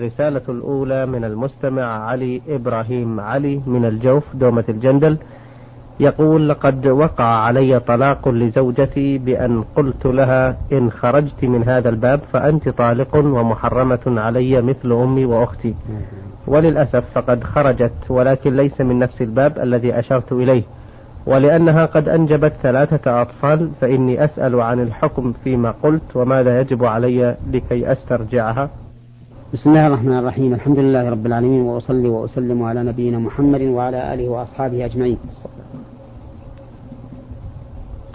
الرسالة الأولى من المستمع علي إبراهيم علي من الجوف دومة الجندل. يقول لقد وقع علي طلاق لزوجتي بأن قلت لها إن خرجت من هذا الباب فأنت طالق ومحرمة علي مثل أمي وأختي. وللأسف فقد خرجت ولكن ليس من نفس الباب الذي أشرت إليه. ولأنها قد أنجبت ثلاثة أطفال فإني أسأل عن الحكم فيما قلت وماذا يجب علي لكي أسترجعها؟ بسم الله الرحمن الرحيم. الحمد لله رب العالمين وأصلي وأسلم على نبينا محمد وعلى آله وأصحابه أجمعين.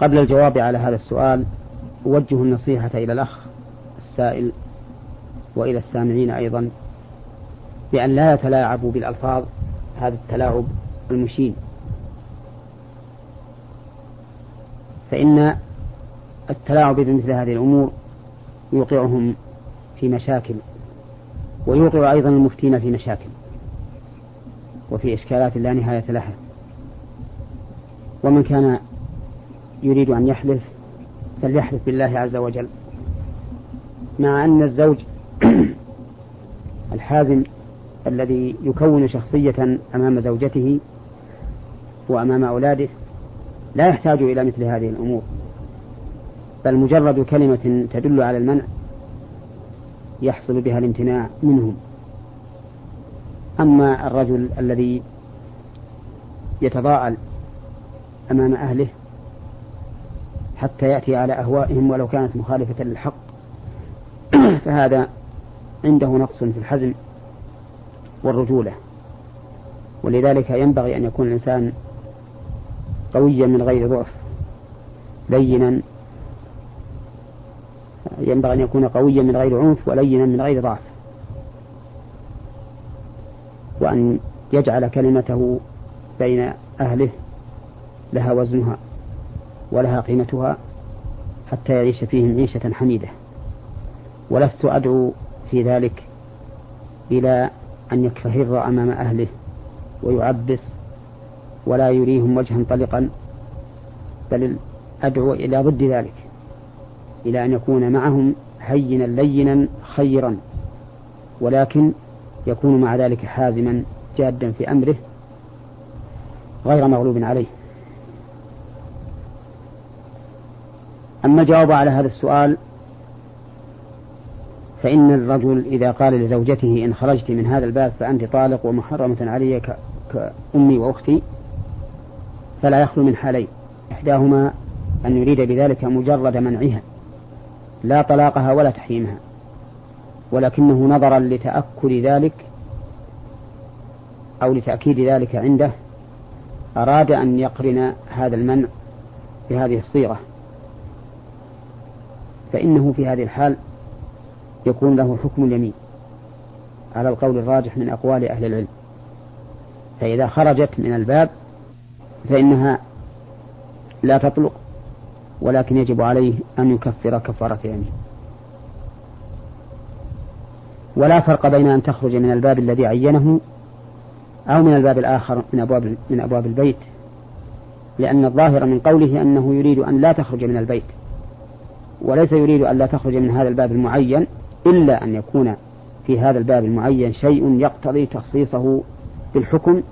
قبل الجواب على هذا السؤال أوجه النصيحة إلى الأخ السائل وإلى السامعين أيضا بأن لا يتلاعبوا بالألفاظ هذا التلاعب المشين. فإن التلاعب بمثل هذه الأمور يوقعهم في مشاكل. ويوقع أيضا المفتين في مشاكل وفي إشكالات لا نهاية لها. ومن كان يريد أن يحلف فليحلف بالله عز وجل مع أن الزوج الحازم الذي يكون شخصية أمام زوجته وأمام أولاده لا يحتاج إلى مثل هذه الأمور بل مجرد كلمة تدل على المنع يحصل بها الامتناع منهم. أما الرجل الذي يتضاءل أمام أهله حتى يأتي على أهوائهم ولو كانت مخالفة للحق فهذا عنده نقص في الحزم والرجولة. ولذلك ينبغي أن يكون الإنسان قويا من غير ضعف لينا ينبغي أن يكون قويا من غير عنف ولينا من غير ضعف. وأن يجعل كلمته بين أهله لها وزنها ولها قيمتها حتى يعيش فيهم عيشة حميدة. ولست أدعو في ذلك إلى أن يكفهر أمام أهله ويعبس ولا يريهم وجها طلقا بل أدعو إلى ضد ذلك. إلى أن يكون معهم هينا لينا خيرا ولكن يكون مع ذلك حازما جادا في أمره غير مغلوب عليه. أما الجواب على هذا السؤال فإن الرجل إذا قال لزوجته إن خرجت من هذا الباب فأنت طالق ومحرمة علي كأمي وأختي فلا يخلو من حالين. إحداهما أن يريد بذلك مجرد منعها. لا طلاقها ولا تحريمها. ولكنه نظرا لتأكد ذلك أو لتأكيد ذلك عنده أراد أن يقرن هذا المنع بهذه الصيغة. فإنه في هذه الحال يكون له حكم اليمين. على القول الراجح من أقوال أهل العلم. فإذا خرجت من الباب فإنها لا تطلق ولكن يجب عليه أن يكفر كفارة يمين ولا فرق بين أن تخرج من الباب الذي عينه أو من الباب الآخر من أبواب من أبواب البيت. لأن الظاهر من قوله أنه يريد أن لا تخرج من البيت. وليس يريد أن لا تخرج من هذا الباب المعين إلا أن يكون في هذا الباب المعين شيء يقتضي تخصيصه بالحكم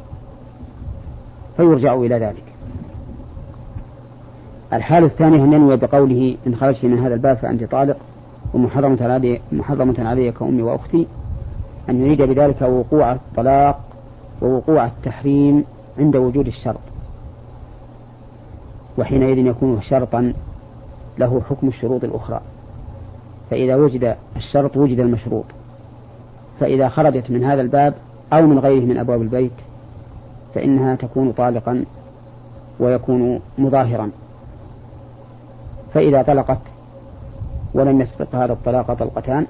فيرجع إلى ذلك. الحالة الثانية أن ينوي بقوله إن خرجت من هذا الباب فأنت طالق ومحرمة علي محرمة علي كأمي وأختي. أن يريد بذلك وقوع الطلاق ووقوع التحريم عند وجود الشرط. وحينئذ يكون شرطا له حكم الشروط الأخرى. فإذا وجد الشرط وجد المشروط. فإذا خرجت من هذا الباب أو من غيره من أبواب البيت فإنها تكون طالقا ويكون مظاهرا. فإذا طلقت ولم يسبق هذا الطلاق طلقتان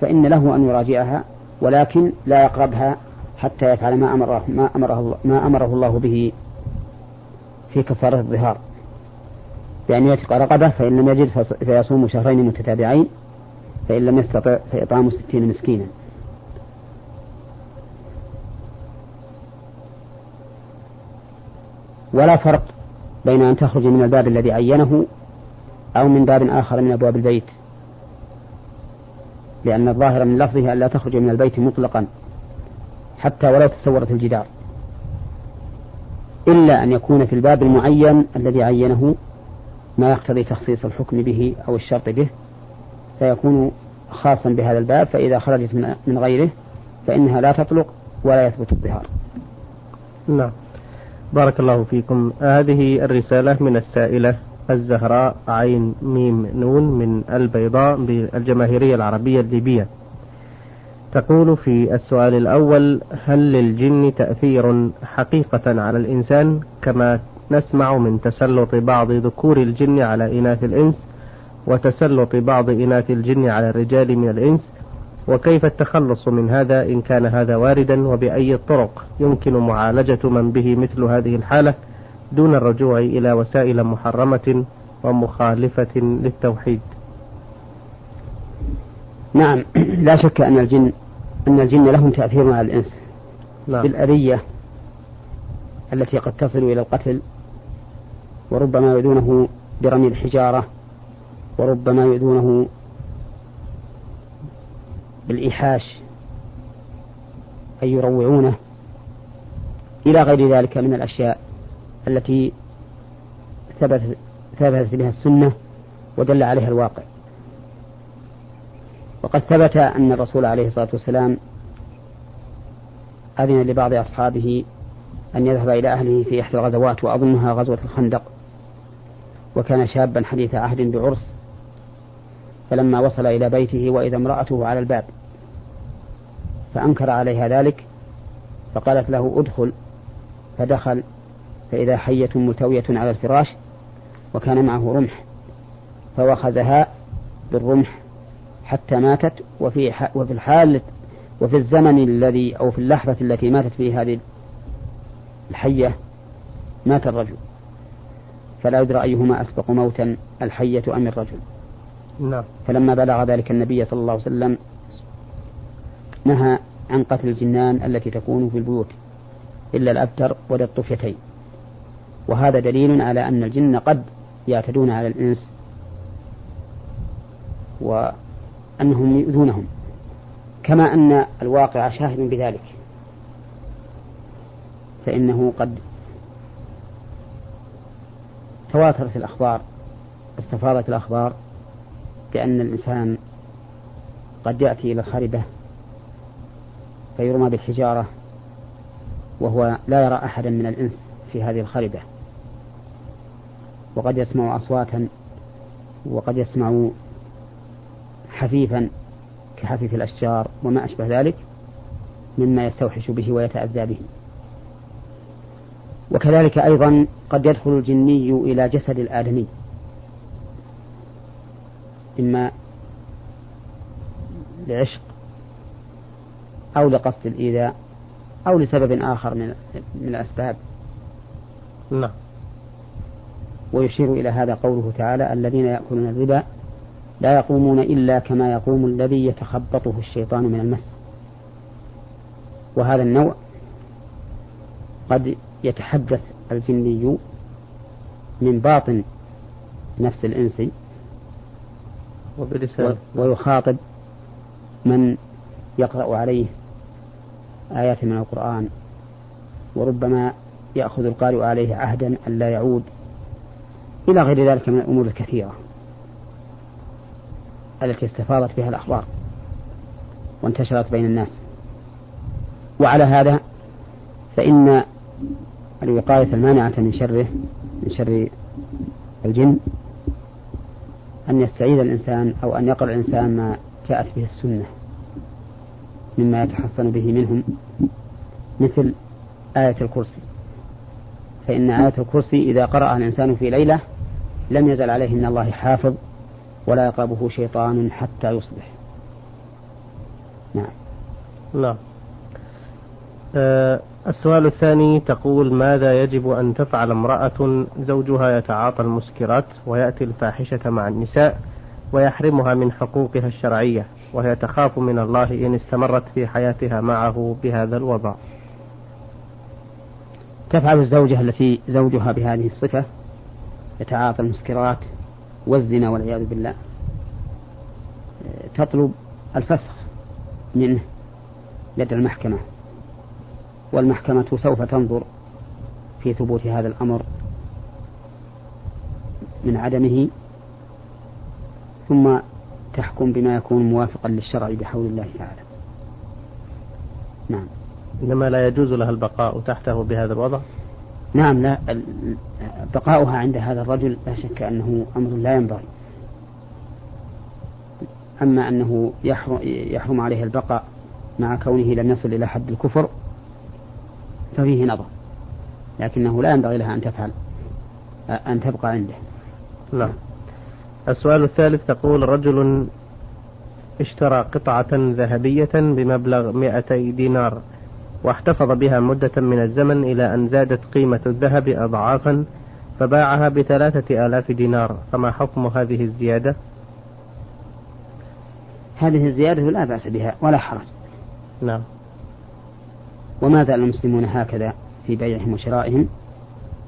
فإن له أن يراجعها ولكن لا يقربها حتى يفعل ما أمره ما أمره ما أمره الله به في كفارة الظهار. بأن يعتق رقبة فإن لم يجد فيصوم شهرين متتابعين فإن لم يستطع فإطعام ستين مسكينا. ولا فرق بين أن تخرج من الباب الذي عينه أو من باب آخر من أبواب البيت. لأن الظاهر من لفظه أن لا تخرج من البيت مطلقا حتى ولو تسورت الجدار. إلا أن يكون في الباب المعين الذي عينه ما يقتضي تخصيص الحكم به أو الشرط به فيكون خاصا بهذا الباب فإذا خرجت من غيره فإنها لا تطلق ولا يثبت الظهار. نعم. بارك الله فيكم. هذه الرسالة من السائلة الزهراء عين ميم نون من البيضاء بالجماهيرية العربية الليبية. تقول في السؤال الأول هل للجن تأثير حقيقة على الإنسان كما نسمع من تسلط بعض ذكور الجن على إناث الإنس وتسلط بعض إناث الجن على الرجال من الإنس؟ وكيف التخلص من هذا إن كان هذا واردا وبأي الطرق يمكن معالجة من به مثل هذه الحالة؟ دون الرجوع إلى وسائل محرمة ومخالفة للتوحيد. نعم لا شك أن الجن أن الجن لهم تأثير على الإنس. نعم. بالأذية التي قد تصل إلى القتل وربما يؤذونه برمي الحجارة وربما يؤذونه بالإيحاش أي يروعونه إلى غير ذلك من الأشياء. التي ثبت ثبتت بها السنة ودل عليها الواقع. وقد ثبت أن الرسول عليه الصلاة والسلام أذن لبعض أصحابه أن يذهب إلى أهله في إحدى الغزوات وأظنها غزوة الخندق وكان شابا حديث عهد بعرس فلما وصل إلى بيته وإذا امرأته على الباب فأنكر عليها ذلك فقالت له ادخل فدخل فإذا حية ملتوية على الفراش وكان معه رمح فوخزها بالرمح حتى ماتت وفي وفي الحال وفي الزمن الذي أو في اللحظة التي ماتت فيه هذه الحية مات الرجل. فلا يدرى أيهما أسبق موتا الحية أم الرجل. نعم. فلما بلغ ذلك النبي صلى الله عليه وسلم نهى عن قتل الجنان التي تكون في البيوت إلا الأبتر ولا الطفيتين وهذا دليل على أن الجن قد يعتدون على الإنس وأنهم يؤذونهم. كما أن الواقع شاهد بذلك. فإنه قد تواترت الأخبار استفاضت الأخبار بأن الإنسان قد يأتي إلى الخربة فيرمى بالحجارة وهو لا يرى أحدا من الإنس في هذه الخربة. وقد يسمع أصواتا وقد يسمع حفيفا كحفيف الأشجار وما أشبه ذلك مما يستوحش به ويتأذى به. وكذلك أيضا قد يدخل الجني إلى جسد الآدمي. إما لعشق أو لقصد الإيذاء أو لسبب آخر من الأسباب. نعم. ويشير إلى هذا قوله تعالى الذين يأكلون الربا لا يقومون إلا كما يقوم الذي يتخبطه الشيطان من المس. وهذا النوع قد يتحدث الجني من باطن نفس الإنس ويخاطب من يقرأ عليه آيات من القرآن وربما يأخذ القارئ عليه عهدا ألا يعود. إلى غير ذلك من الأمور الكثيرة التي استفاضت بها الأخبار وانتشرت بين الناس. وعلى هذا فإن الوقاية المانعة من شره من شر الجن أن يستعيذ الإنسان أو أن يقرأ الإنسان ما جاءت به السنة مما يتحصن به منهم مثل آية الكرسي. فإن آية الكرسي إذا قرأها الإنسان في ليلة لم يزل عليه من الله حافظ ولا يقربه شيطان حتى يصبح. نعم. نعم. أه السؤال الثاني تقول ماذا يجب أن تفعل امرأة زوجها يتعاطى المسكرات ويأتي الفاحشة مع النساء ويحرمها من حقوقها الشرعية وهي تخاف من الله إن استمرت في حياتها معه بهذا الوضع؟ تفعل الزوجة التي زوجها بهذه الصفة؟ يتعاطى المسكرات والزنا والعياذ بالله. تطلب الفسخ منه لدى المحكمة والمحكمة سوف تنظر في ثبوت هذا الأمر من عدمه ثم تحكم بما يكون موافقا للشرع بحول الله تعالى. نعم. إنما لا يجوز لها البقاء تحته بهذا الوضع؟ نعم لا. بقاؤها عند هذا الرجل لا شك أنه أمر لا ينبغي. أما أنه يحرم عليه البقاء مع كونه لم يصل إلى حد الكفر ففيه نظر لكنه لا ينبغي لها أن تفعل أن تبقى عنده. نعم السؤال الثالث تقول رجل اشترى قطعة ذهبية بمبلغ 200 دينار واحتفظ بها مدة من الزمن إلى أن زادت قيمة الذهب أضعافا فباعها بثلاثة آلاف دينار. فما حكم هذه الزيادة؟ هذه الزيادة لا بأس بها ولا حرج. نعم. وما زال المسلمون هكذا في بيعهم وشرائهم؟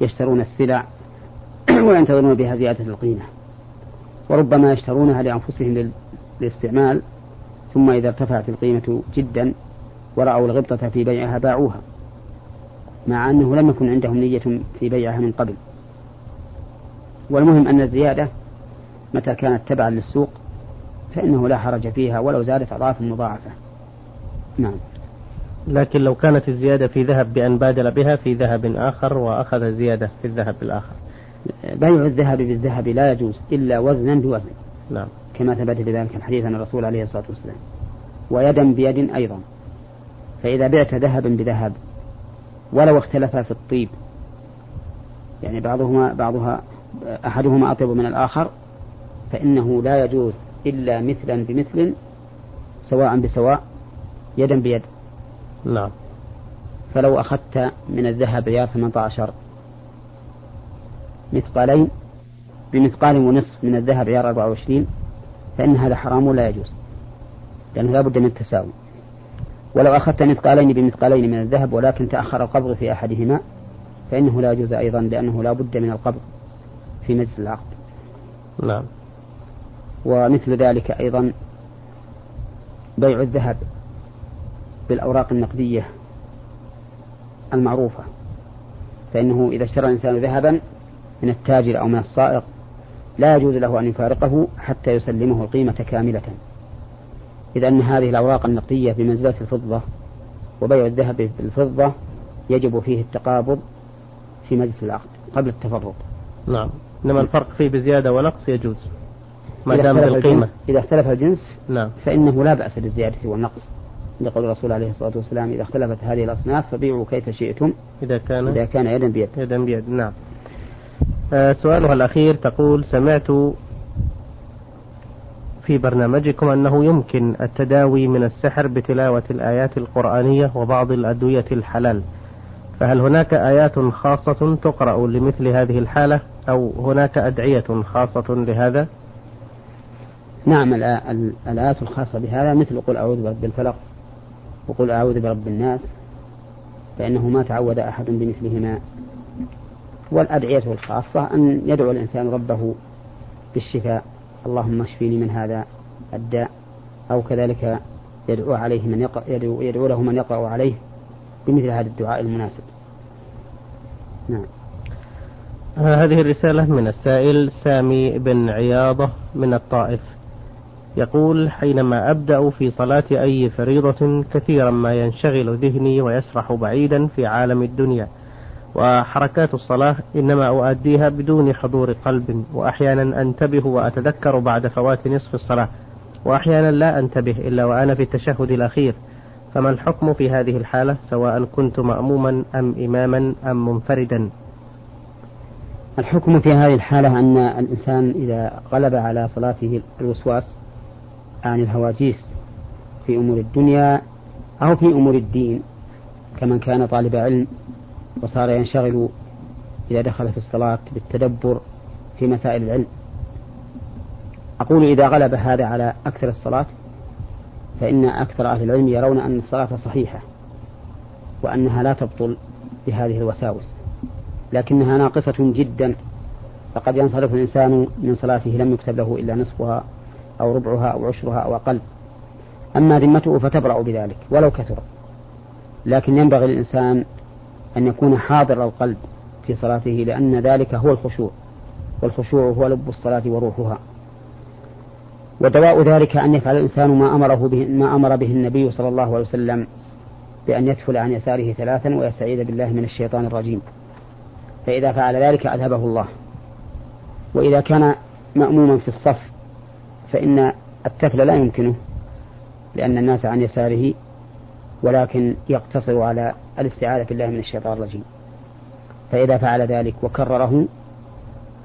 يشترون السلع وينتظرون بها زيادة القيمة. وربما يشترونها لأنفسهم للاستعمال ثم إذا ارتفعت القيمة جدا ورأوا الغبطة في بيعها باعوها مع أنه لم يكن عندهم نية في بيعها من قبل. والمهم أن الزيادة متى كانت تبعا للسوق فإنه لا حرج فيها ولو زادت أضعاف مضاعفة. نعم. لكن لو كانت الزيادة في ذهب بأن بادل بها في ذهب آخر وأخذ زيادة في الذهب الآخر. بيع الذهب بالذهب لا يجوز إلا وزنا بوزن. نعم. كما ثبت في ذلك الحديث عن الرسول عليه الصلاة والسلام. ويدا بيد أيضا. فإذا بعت ذهبا بذهب ولو اختلفا في الطيب يعني بعضهما بعضها أحدهما أطيب من الآخر فإنه لا يجوز إلا مثلا بمثل سواء بسواء يدا بيد. نعم. فلو أخذت من الذهب عيار 18 مثقالين بمثقال ونصف من الذهب عيار 24 فإن هذا حرام ولا يجوز لأنه لا بد من التساوي. ولو أخذت مثقالين بمثقالين من الذهب ولكن تأخر القبض في أحدهما فإنه لا يجوز أيضا لأنه لا بد من القبض. في مجلس العقد. نعم. ومثل ذلك أيضا بيع الذهب بالأوراق النقدية المعروفة. فإنه إذا اشترى الإنسان ذهبا من التاجر أو من الصائغ لا يجوز له أن يفارقه حتى يسلمه القيمة كاملة. إذ أن هذه الأوراق النقدية بمنزلة الفضة وبيع الذهب بالفضة يجب فيه التقابض في مجلس العقد قبل التفرق. نعم. إنما الفرق فيه بزيادة ونقص يجوز ما دام بالقيمة إذا اختلف الجنس نعم. فإنه لا بأس بالزيادة والنقص. لقول الرسول عليه الصلاة والسلام إذا اختلفت هذه الأصناف فبيعوا كيف شئتم. إذا كان إذا كان يدا بيد. يدا بيد نعم. آه سؤالها الأخير تقول سمعت في برنامجكم أنه يمكن التداوي من السحر بتلاوة الآيات القرآنية وبعض الأدوية الحلال فهل هناك آيات خاصة تقرأ لمثل هذه الحالة؟ أو هناك أدعية خاصة لهذا نعم الآيات الخاصة بهذا مثل قل أعوذ برب الفلق وقل أعوذ برب الناس فإنه ما تعود أحد بمثلهما. والأدعية الخاصة أن يدعو الإنسان ربه بالشفاء اللهم اشفيني من هذا الداء أو كذلك يدعو عليه من يقرأ يدعو, يدعو له من يقرأ عليه بمثل هذا الدعاء المناسب. نعم. هذه الرسالة من السائل سامي بن عياضة من الطائف. يقول حينما أبدأ في صلاة أي فريضة كثيرا ما ينشغل ذهني ويسرح بعيدا في عالم الدنيا وحركات الصلاة إنما أؤديها بدون حضور قلب وأحيانا أنتبه وأتذكر بعد فوات نصف الصلاة وأحيانا لا أنتبه إلا وأنا في التشهد الأخير. فما الحكم في هذه الحالة؟ سواء كنت مأموما أم إماما أم منفردا. الحكم في هذه الحالة أن الإنسان إذا غلب على صلاته الوسواس عن الهواجيس في أمور الدنيا أو في أمور الدين كمن كان طالب علم وصار ينشغل إذا دخل في الصلاة بالتدبر في مسائل العلم. أقول إذا غلب هذا على أكثر الصلاة فإن أكثر أهل العلم يرون أن الصلاة صحيحة وأنها لا تبطل بهذه الوساوس. لكنها ناقصة جدا. فقد ينصرف الإنسان من صلاته لم يكتب له إلا نصفها أو ربعها أو عشرها أو أقل. أما ذمته فتبرأ بذلك ولو كثر. لكن ينبغي للإنسان أن يكون حاضر القلب في صلاته لأن ذلك هو الخشوع والخشوع هو لب الصلاة وروحها. ودواء ذلك أن يفعل الإنسان ما أمره به ما أمر به النبي صلى الله عليه وسلم بأن يدفل عن يساره ثلاثا ويستعيذ بالله من الشيطان الرجيم. فإذا فعل ذلك أذهبه الله. وإذا كان مأموما في الصف فإن التفل لا يمكنه لأن الناس عن يساره ولكن يقتصر على الاستعاذة بالله من الشيطان الرجيم. فإذا فعل ذلك وكرره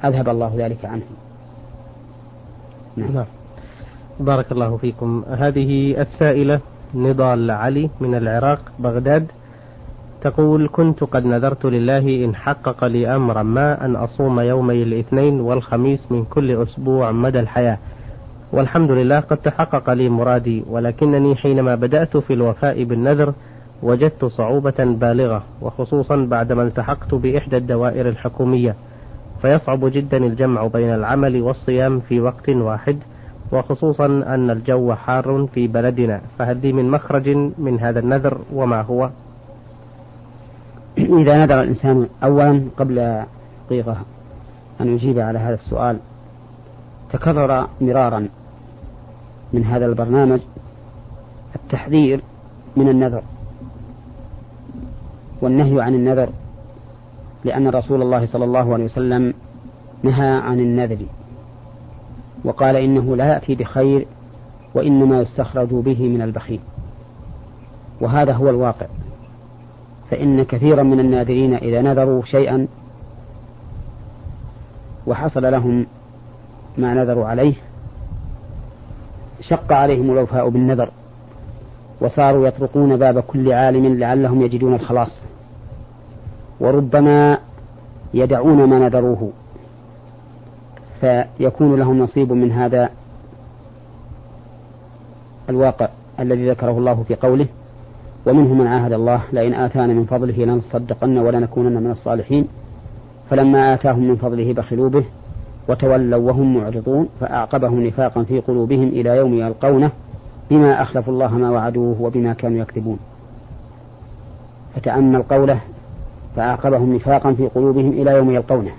أذهب الله ذلك عنه. نعم. بارك الله فيكم. هذه السائلة نضال علي من العراق بغداد. تقول كنت قد نذرت لله إن حقق لي أمرا ما أن أصوم يومي الاثنين والخميس من كل أسبوع مدى الحياة. والحمد لله قد تحقق لي مرادي ولكنني حينما بدأت في الوفاء بالنذر وجدت صعوبة بالغة وخصوصا بعدما التحقت بإحدى الدوائر الحكومية. فيصعب جدا الجمع بين العمل والصيام في وقت واحد وخصوصا أن الجو حار في بلدنا. فهل لي من مخرج من هذا النذر وما هو؟ إذا نذر الإنسان أولا قبل دقيقة أن أجيب على هذا السؤال. تكرر مرارا من هذا البرنامج التحذير من النذر والنهي عن النذر لأن رسول الله صلى الله عليه وسلم نهى عن النذر وقال إنه لا يأتي بخير وإنما يستخرج به من البخيل. وهذا هو الواقع. فإن كثيرا من الناذرين إذا نذروا شيئا وحصل لهم ما نذروا عليه شق عليهم الوفاء بالنذر وصاروا يطرقون باب كل عالم لعلهم يجدون الخلاص. وربما يدعون ما نذروه فيكون لهم نصيب من هذا الواقع الذي ذكره الله في قوله ومنه من عاهد الله لئن آتانا من فضله لنصدقن ولنكونن من الصالحين. فلما آتاهم من فضله بخلوا به وتولوا وهم معرضون فأعقبهم نفاقا في قلوبهم إلى يوم يلقونه بما أخلفوا الله ما وعدوه وبما كانوا يكذبون. فتأمل قوله فأعقبهم نفاقا في قلوبهم إلى يوم يلقونه.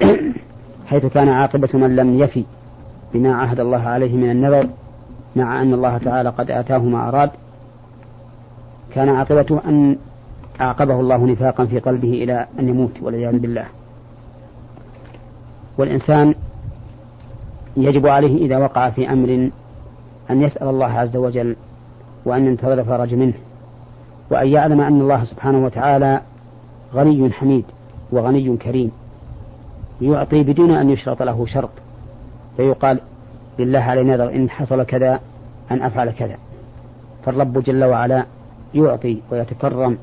حيث كان عاقبة من لم يفي بما عهد الله عليه من النذر مع أن الله تعالى قد آتاه ما أراد كان عاقبته أن أعقبه الله نفاقا في قلبه إلى أن يموت والعياذ بالله. والإنسان يجب عليه إذا وقع في أمر أن يسأل الله عز وجل وأن ينتظر الفرج منه وأن يعلم أن الله سبحانه وتعالى غني حميد وغني كريم. يعطي بدون أن يشرط له شرط فيقال لله علي نذر إن حصل كذا أن أفعل كذا. فالرب جل وعلا يعطي ويتكرم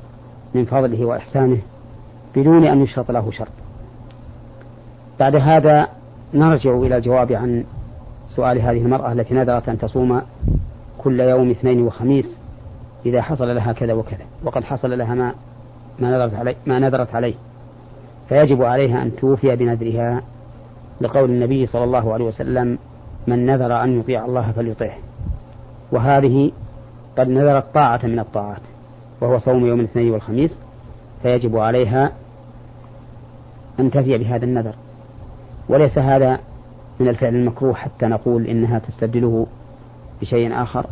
من فضله وإحسانه بدون أن يشرط له شرط. بعد هذا نرجع إلى الجواب عن سؤال هذه المرأة التي نذرت أن تصوم كل يوم اثنين وخميس إذا حصل لها كذا وكذا وقد حصل لها ما ما نذرت عليه ما نذرت عليه. فيجب عليها أن توفي بنذرها لقول النبي صلى الله عليه وسلم من نذر أن يطيع الله فليطيعه. وهذه قد نذرت طاعة من الطاعات وهو صوم يوم الاثنين والخميس فيجب عليها أن تفي بهذا النذر. وليس هذا من الفعل المكروه حتى نقول إنها تستبدله بشيء آخر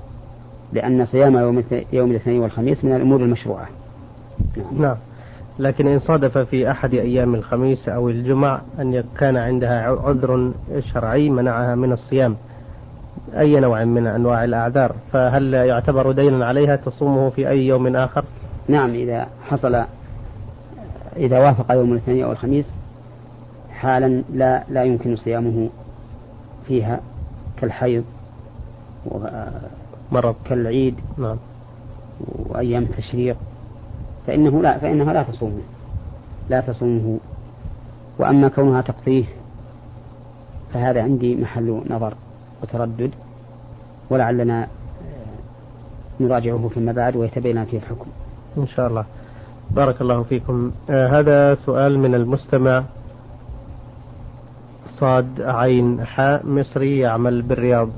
لأن صيام يوم يوم الاثنين والخميس من الأمور المشروعة. نعم. نعم. لكن إن صادف في أحد أيام الخميس أو الجمع أن كان عندها عذر شرعي منعها من الصيام. أي نوع من أنواع الأعذار؟ فهل يعتبر دينا عليها تصومه في أي يوم آخر؟ نعم إذا حصل إذا وافق يوم الاثنين أو الخميس حالا لا لا يمكن صيامه فيها كالحيض مرض. كالعيد نعم. وأيام التشريق. فإنه لا فإنها لا تصومه لا تصومه. وأما كونها تقضيه فهذا عندي محل نظر. وتردد ولعلنا آه، نراجعه فيما بعد ويتبين فيه الحكم. إن شاء الله. بارك الله فيكم. آه هذا سؤال من المستمع. صاد عين حاء مصري يعمل بالرياض.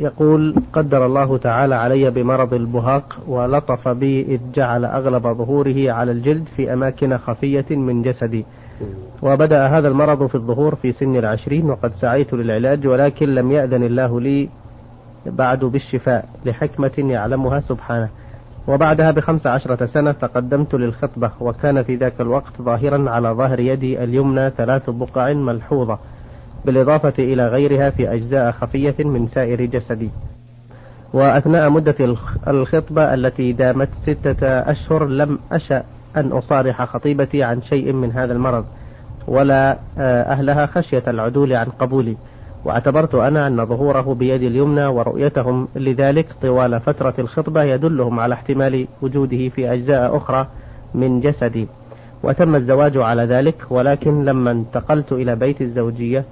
يقول قدر الله تعالى علي بمرض البهاق ولطف بي إذ جعل أغلب ظهوره على الجلد في أماكن خفية من جسدي. وبدأ هذا المرض في الظهور في سن العشرين وقد سعيت للعلاج ولكن لم يأذن الله لي بعد بالشفاء لحكمة يعلمها سبحانه. وبعدها بخمس عشرة سنة تقدمت للخطبة وكان في ذاك الوقت ظاهرا على ظهر يدي اليمنى ثلاث بقع ملحوظة بالإضافة إلى غيرها في أجزاء خفية من سائر جسدي. وأثناء مدة الخطبة التي دامت ستة أشهر لم أشأ أن أصارح خطيبتي عن شيء من هذا المرض ولا آه، أهلها خشية العدول عن قبولي. واعتبرت أنا أن ظهوره بيدي اليمنى ورؤيتهم لذلك طوال فترة الخطبة يدلهم على احتمال وجوده في أجزاء أخرى من جسدي. وتم الزواج على ذلك ولكن لما انتقلت إلى بيت الزوجية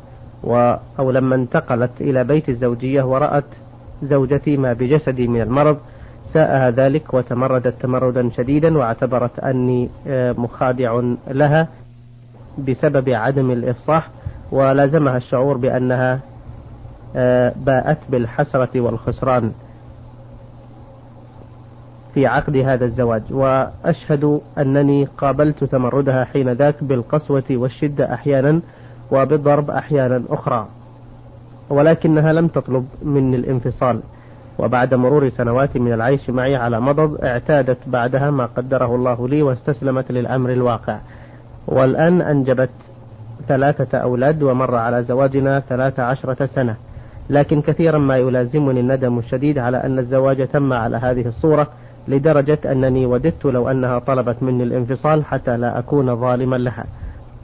و أو لما انتقلت إلى بيت الزوجية ورأت زوجتي ما بجسدي من المرض ساءها ذلك وتمردت تمردا شديدا واعتبرت أني آه، مخادع لها بسبب عدم الإفصاح ولازمها الشعور بأنها آه، باءت بالحسرة والخسران في عقد هذا الزواج. وأشهد أنني قابلت تمردها حين ذاك بالقسوة والشدة أحيانا وبالضرب أحيانا أخرى ولكنها لم تطلب مني الانفصال. وبعد مرور سنوات من العيش معي على مضض اعتادت بعدها ما قدره الله لي واستسلمت للأمر الواقع. والآن أنجبت ثلاثة أولاد ومر على زواجنا ثلاث عشرة سنة. لكن كثيرا ما يلازمني الندم الشديد على أن الزواج تم على هذه الصورة لدرجة أنني وددت لو أنها طلبت مني الانفصال حتى لا أكون ظالما لها.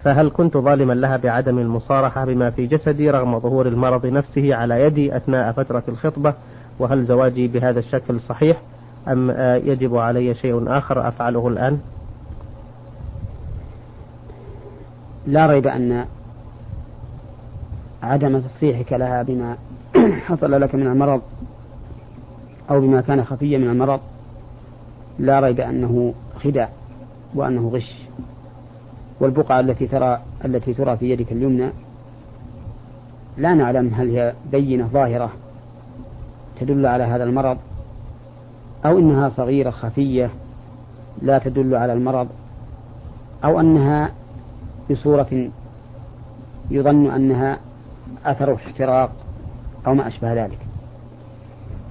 فهل كنت ظالما لها بعدم المصارحة بما في جسدي رغم ظهور المرض نفسه على يدي أثناء فترة الخطبة؟ وهل زواجي بهذا الشكل صحيح أم يجب علي شيء آخر أفعله الآن؟ لا ريب أن عدم تصريحك لها بما حصل لك من المرض أو بما كان خفيا من المرض لا ريب أنه خداع وأنه غش. والبقعة التي ترى التي ترى في يدك اليمنى لا نعلم هل هي بينة ظاهرة تدل على هذا المرض أو إنها صغيرة خفية لا تدل على المرض أو أنها بصورة يظن أنها أثر احتراق أو ما أشبه ذلك.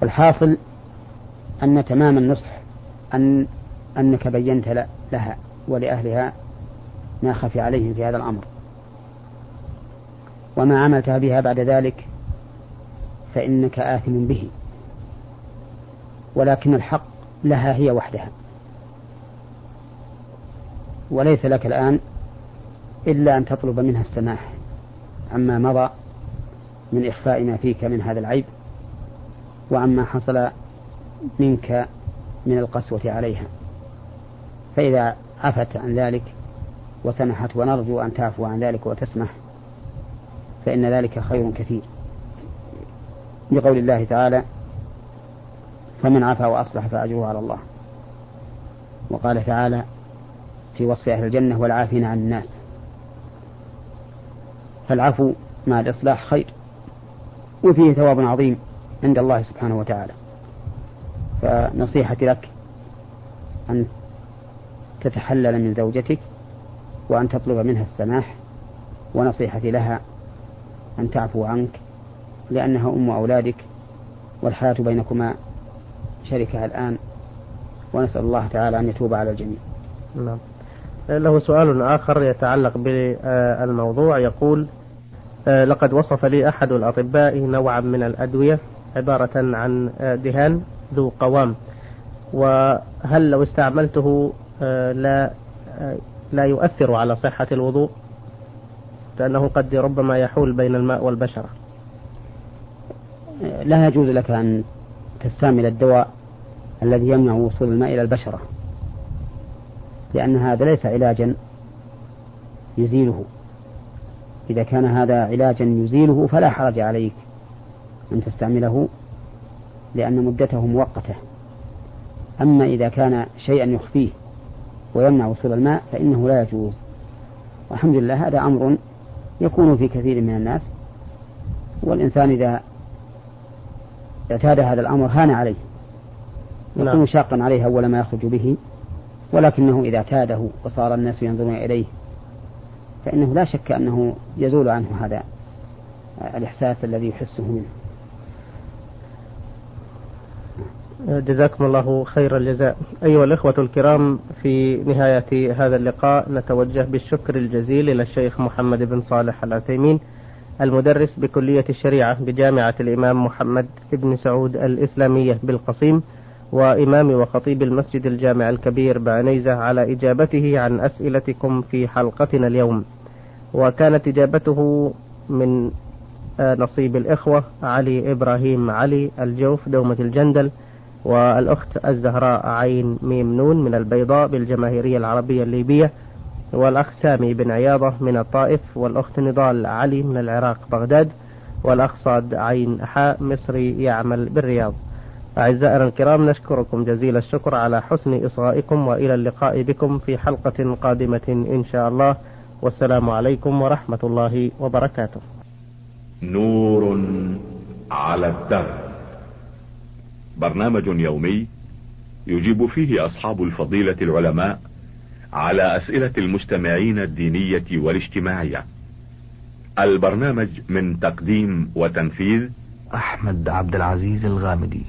الحاصل أن تمام النصح أن أنك بينت لها ولأهلها ما خفي عليهم في هذا الأمر. وما عملتها بها بعد ذلك فإنك آثم به. ولكن الحق لها هي وحدها. وليس لك الآن إلا أن تطلب منها السماح. عما مضى من إخفاء ما فيك من هذا العيب وعما حصل منك من القسوة عليها. فإذا عفت عن ذلك وسمحت ونرجو أن تعفو عن ذلك وتسمح فإن ذلك خير كثير. لقول الله تعالى فمن عفا وأصلح فأجره على الله. وقال تعالى في وصف أهل الجنة والعافين عن الناس. فالعفو مع الإصلاح خير وفيه ثواب عظيم عند الله سبحانه وتعالى. فنصيحتي لك أن تتحلل من زوجتك وأن تطلب منها السماح ونصيحتي لها أن تعفو عنك لأنها أم أولادك والحياة بينكما شركة الآن ونسأل الله تعالى أن يتوب على الجميع. نعم. له سؤال آخر يتعلق بالموضوع. يقول آه، لقد وصف لي أحد الأطباء نوعا من الأدوية عبارة عن آه، دهان ذو قوام. وهل لو استعملته آه، لا لا يؤثر على صحة الوضوء؟ لأنه قد ربما يحول بين الماء والبشرة. لا يجوز لك أن تستعمل الدواء الذي يمنع وصول الماء إلى البشرة لأن هذا ليس علاجا يزيله. إذا كان هذا علاجا يزيله فلا حرج عليك أن تستعمله لأن مدته مؤقتة. أما إذا كان شيئا يخفيه ويمنع وصول الماء فإنه لا يجوز. والحمد لله هذا أمر يكون في كثير من الناس والإنسان إذا اعتاد هذا الأمر هان عليه. يكون نعم. شاقا عليه أول ما يخرج به ولكنه إذا اعتاده وصار الناس ينظرون إليه فإنه لا شك أنه يزول عنه هذا الإحساس الذي يحسه منه. جزاكم الله خير الجزاء. أيها الإخوة الكرام في نهاية هذا اللقاء نتوجه بالشكر الجزيل إلى الشيخ محمد بن صالح العثيمين. المدرس بكلية الشريعة بجامعة الإمام محمد بن سعود الإسلامية بالقصيم وإمام وخطيب المسجد الجامع الكبير بعنيزة على إجابته عن أسئلتكم في حلقتنا اليوم. وكانت إجابته من آه، نصيب الإخوة علي إبراهيم علي الجوف دومة الجندل والأخت الزهراء عين ميم نون من البيضاء بالجماهيرية العربية الليبية والأخ سامي بن عياضة من الطائف والأخت نضال علي من العراق بغداد والأخ صاد عين حاء مصري يعمل بالرياض. أعزائنا الكرام نشكركم جزيل الشكر على حسن إصغائكم وإلى اللقاء بكم في حلقة قادمة إن شاء الله. والسلام عليكم ورحمة الله وبركاته. نور على الدرب برنامج يومي يجيب فيه أصحاب الفضيلة العلماء على أسئلة المستمعين الدينية والاجتماعية. البرنامج من تقديم وتنفيذ أحمد عبد العزيز الغامدي.